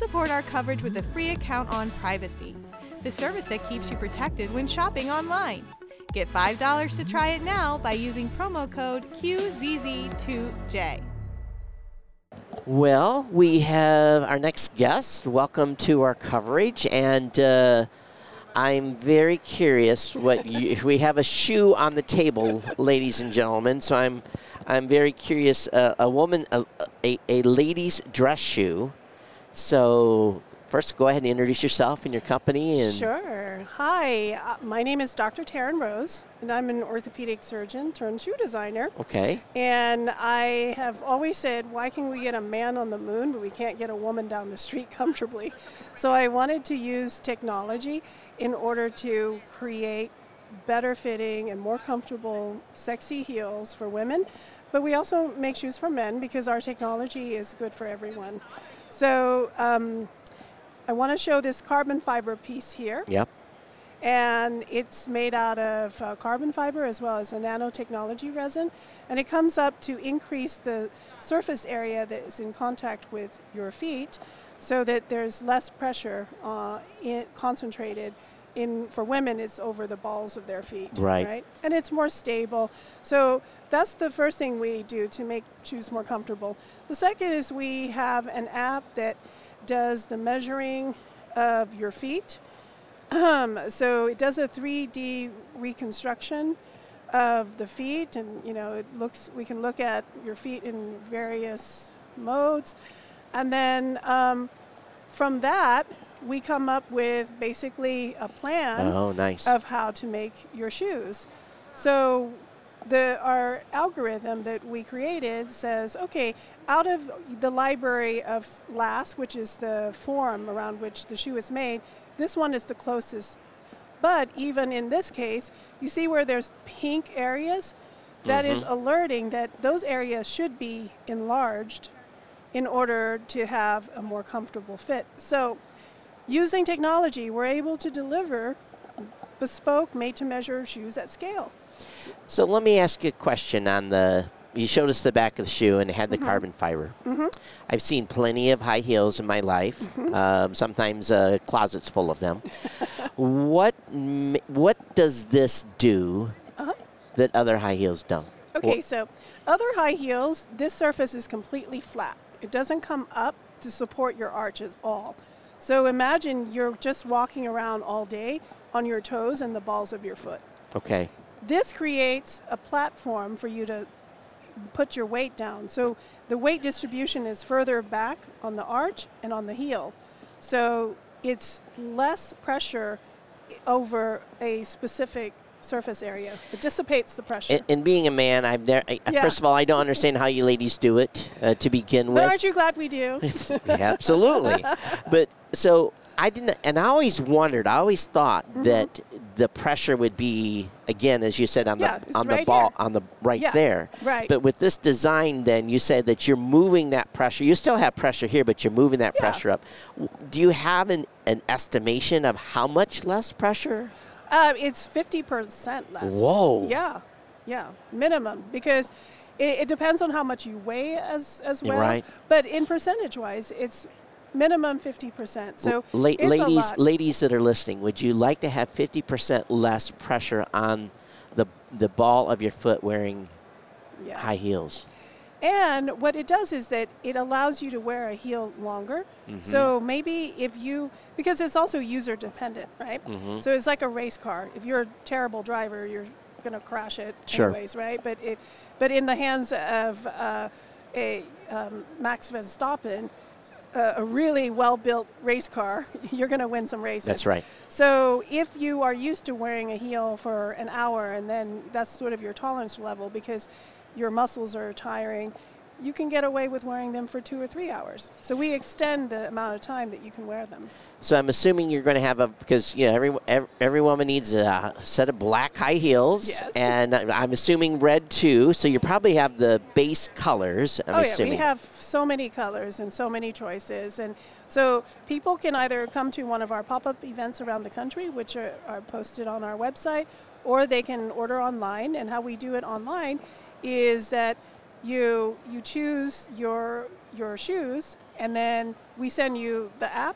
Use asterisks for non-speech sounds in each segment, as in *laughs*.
support our coverage with a free account on Privacy, the service that keeps you protected when shopping online. Get $5 to try it now by using promo code QZZ2J. Well, we have our next guest. Welcome to our coverage, and uh, I'm very curious what you, *laughs* we have a shoe on the table, ladies and gentlemen. So I'm I'm very curious. Uh, a woman, a, a, a lady's dress shoe. So first, go ahead and introduce yourself and your company. And Sure. Hi, uh, my name is Dr. Taryn Rose, and I'm an orthopedic surgeon turned shoe designer. okay, And I have always said, why can we get a man on the moon, but we can't get a woman down the street *laughs* comfortably? So I wanted to use technology in order to create better fitting and more comfortable, sexy heels for women. But we also make shoes for men because our technology is good for everyone. So um, I want to show this carbon fiber piece here yep. and it's made out of uh, carbon fiber as well as a nanotechnology resin and it comes up to increase the surface area that is in contact with your feet so that there's less pressure uh, in, concentrated in for women it's over the balls of their feet Right. and it's more stable so that's the first thing we do to make shoes more comfortable the second is we have an app that does the measuring of your feet um, so it does a 3D reconstruction of the feet, and you know it looks. We can look at your feet in various modes, and then um, from that we come up with basically a plan Oh, nice. of how to make your shoes. So the our algorithm that we created says, okay, out of the library of lasts, which is the form around which the shoe is made, this one is the closest. But even in this case, you see where there's pink areas? That is mm-hmm. alerting that those areas should be enlarged in order to have a more comfortable fit. So using technology, we're able to deliver bespoke, made to measure shoes at scale. So let me ask you a question on the. You showed us the back of the shoe and it had the Mm-hmm. carbon fiber. I've seen plenty of high heels in my life. Mm-hmm. Um, sometimes uh, closets full of them. *laughs* what What does this do Uh-huh. that other high heels don't? Okay, so other high heels, this surface is completely flat. It doesn't come up to support your arch at all. So imagine you're just walking around all day on your toes and the balls of your foot. Okay. This creates a platform for you to put your weight down. So the weight distribution is further back on the arch and on the heel. So it's less pressure over a specific surface area. It dissipates the pressure. And, and being a man, I'm there. I, Yeah. First of all, I don't understand how you ladies do it uh, to begin but with. aren't you glad we do? *laughs* Absolutely. but so I didn't, and I always wondered. I always thought that the pressure would be again, as you said, on Mm-hmm. Yeah, the on the ball here. on the right Yeah, there. right. But with this design, then you said that you're moving that pressure. You still have pressure here, but you're moving that Yeah. pressure up. Do you have an, an estimation of how much less pressure? Uh, it's 50% less. Whoa. Yeah, yeah, minimum. Because it, it depends on how much you weigh as, as well. Right. But in percentage wise, it's minimum 50%. So La- ladies, ladies that are listening, would you like to have 50% less pressure on the the ball of your foot wearing yeah. high heels? And what it does is that it allows you to wear a heel longer. Mm-hmm. So maybe if you, because it's also user dependent, right? Mm-hmm. So it's like a race car. If you're a terrible driver, you're going to crash it Sure. anyways, right? But it, but in the hands of uh, a um, Max Verstappen, uh, a really well-built race car, *laughs* you're going to win some races. That's right. So if you are used to wearing a heel for an hour and then that's sort of your tolerance level because your muscles are tiring, you can get away with wearing them for two or three hours. So we extend the amount of time that you can wear them. So I'm assuming you're going to have a because you know every every, every woman needs a set of black high heels, Yes. *laughs* and I'm assuming red too. So you probably have the base colors. I'm oh assuming. yeah, we have so many colors and so many choices, and so people can either come to one of our pop-up events around the country, which are, are posted on our website, or they can order online. And how we do it online is that you you choose your your shoes and then we send you the app,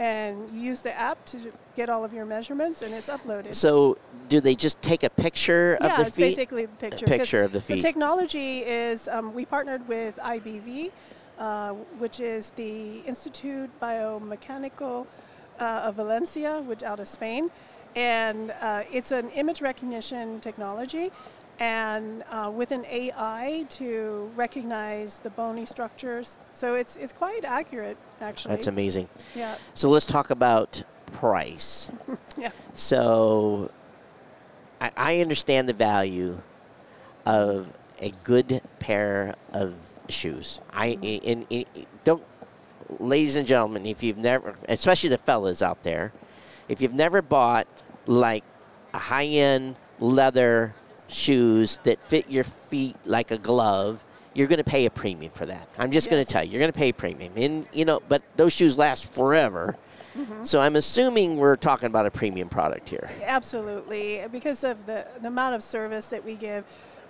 and you use the app to get all of your measurements, and it's uploaded. So, do they just take a picture of the feet? yeah, it's basically the picture. 'cause picture of the feet. The technology is um, we partnered with IBV, uh, which is the Institute Biomechanical uh, of Valencia, which out of Spain, and uh, it's an image recognition technology. And uh, with an AI to recognize the bony structures, so it's it's quite accurate actually. That's amazing. Yeah, So let's talk about price. *laughs* yeah, So I, I understand the value of a good pair of shoes. I in, in, don't, ladies and gentlemen, if you've never, especially the fellas out there, if you've never bought like a high-end leather shoes that fit your feet like a glove, you're going to pay a premium for that. I'm just going to tell you, you're going to pay a premium. And you know, but those shoes last forever. So I'm assuming we're talking about a premium product here. Absolutely, because of the, the amount of service that we give,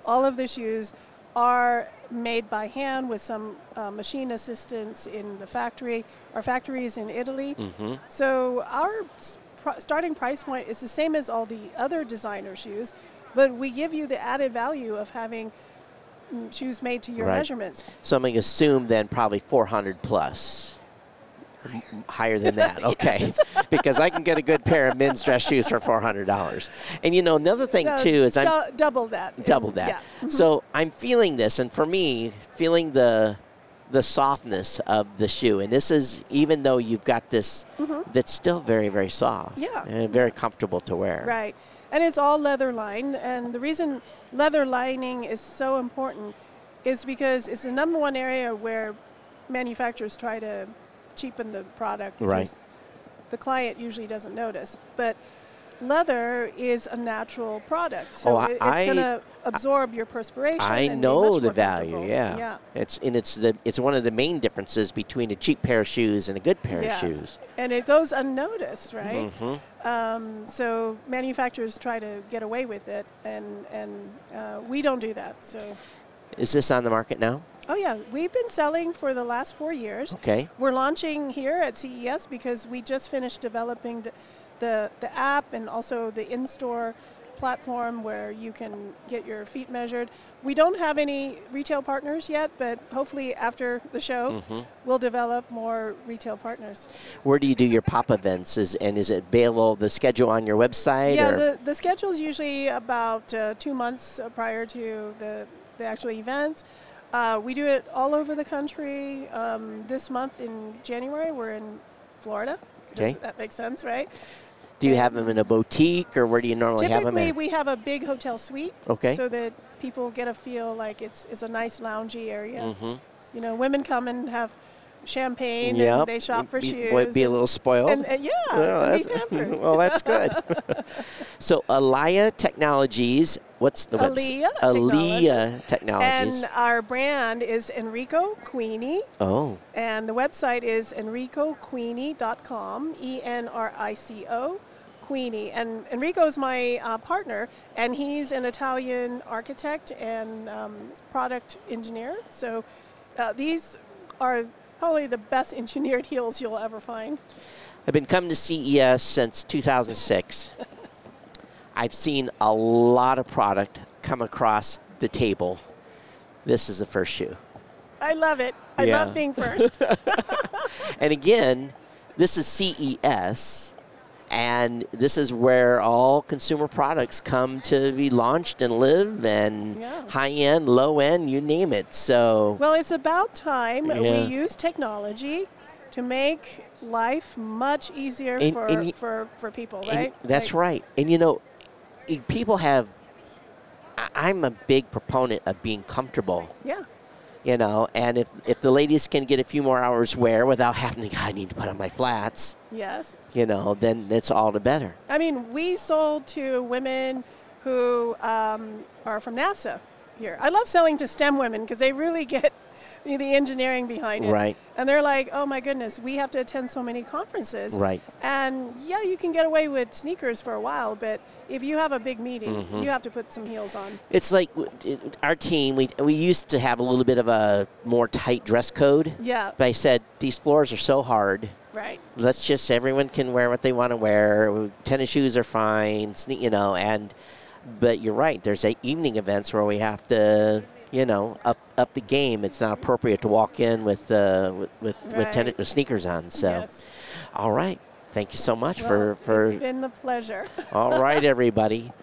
all of the shoes are made by hand with some uh, machine assistance in the factory. Our factory is in Italy, Mm-hmm. so our pr- starting price point is the same as all the other designer shoes, but we give you the added value of having shoes made to your Right. measurements. So I'm going to assume then probably 400 plus. Higher than that, *laughs* okay? because I can get a good pair of men's dress shoes for four hundred dollars. And you know another thing too is I'm dou- double that. double that. Yeah. So I'm feeling this, and for me, feeling the the softness of the shoe. And this is even though you've got this that's still very very soft, Mm-hmm. Yeah. and very comfortable to wear. Right. And it's all leather lined. And the reason leather lining is so important is because it's the number one area where manufacturers try to cheapen the product. Right. The client usually doesn't notice. But leather is a natural product. So Oh, I- it, it's I- to absorb your perspiration. I know the value. Yeah. Yeah. It's and it's the it's one of the main differences between a cheap pair of shoes and a good pair Yes. of shoes. And it goes unnoticed, right? hmm Um, so manufacturers try to get away with it, and and uh, we don't do that. So, Is this on the market now? oh yeah, we've been selling for the last four years. Okay. We're launching here at CES because we just finished developing the the, the app and also the in-store platform where you can get your feet measured. We don't have any retail partners yet, but hopefully after the show, Mhm. we'll develop more retail partners. Where do you do your pop events? Is and is it available the schedule on your website? Yeah, or? the, the schedule is usually about uh, two months uh, prior to the, the actual events. Uh, we do it all over the country. Um, this month in January, we're in Florida. Does Okay. that makes sense, right? Do you have them in a boutique or where do you normally have them? Typically, we have a big hotel suite Okay. so that people get a feel like it's, it's a nice loungy area. mm-hmm. You know, women come and have champagne Yep. and they shop for be, shoes. boy, Be a little spoiled. and, and yeah, Well, that's, *laughs* well, that's good. *laughs* so, Alaya Technologies. What's the website? Aaliyah Aaliyah Technologies. And our brand is Enrico Cuini. oh, And the website is enricocuini.com, E N R I C O, Cuini. And Enrico is my uh, partner, and he's an Italian architect and um, product engineer. So uh, these are probably the best *laughs* engineered heels you'll ever find. I've been coming to CES since 2006. I've seen a lot of product come across the table. This is the first shoe. I love it. I Yeah. love being first. *laughs* *laughs* And again, this is CES, and this is where all consumer products come to be launched and live, and Yeah. high end, low end, you name it. So, Well, it's about time Yeah. we use technology to make life much easier And- for, and for, for people, right? that's Like, right. And you know, people have. I'm a big proponent of being comfortable. Yeah. you know and if if the ladies can get a few more hours wear without having to "God, i need to put on my flats Yes. you know then it's all the better I mean, we sold to women who um, are from NASA here. I love selling to STEM women because they really *laughs* get the, the engineering behind it. Right. And they're like, oh my goodness, we have to attend so many conferences. Right. And yeah, you can get away with sneakers for a while, but if you have a big meeting, Mm-hmm. you have to put some heels on. It's like our team. We we used to have a little bit of a more tight dress code. Yeah. But I said these floors are so hard. Right. Let's just everyone can wear what they want to wear. Tennis shoes are fine. sne- You know, and but you're right. There's a evening events where we have to. You know, up up the game. It's not appropriate to walk in with uh, with with, with, Right. tennis, with sneakers on. So, Yes. all right. Thank you so much Well, for for it's been the pleasure. All right, everybody. *laughs*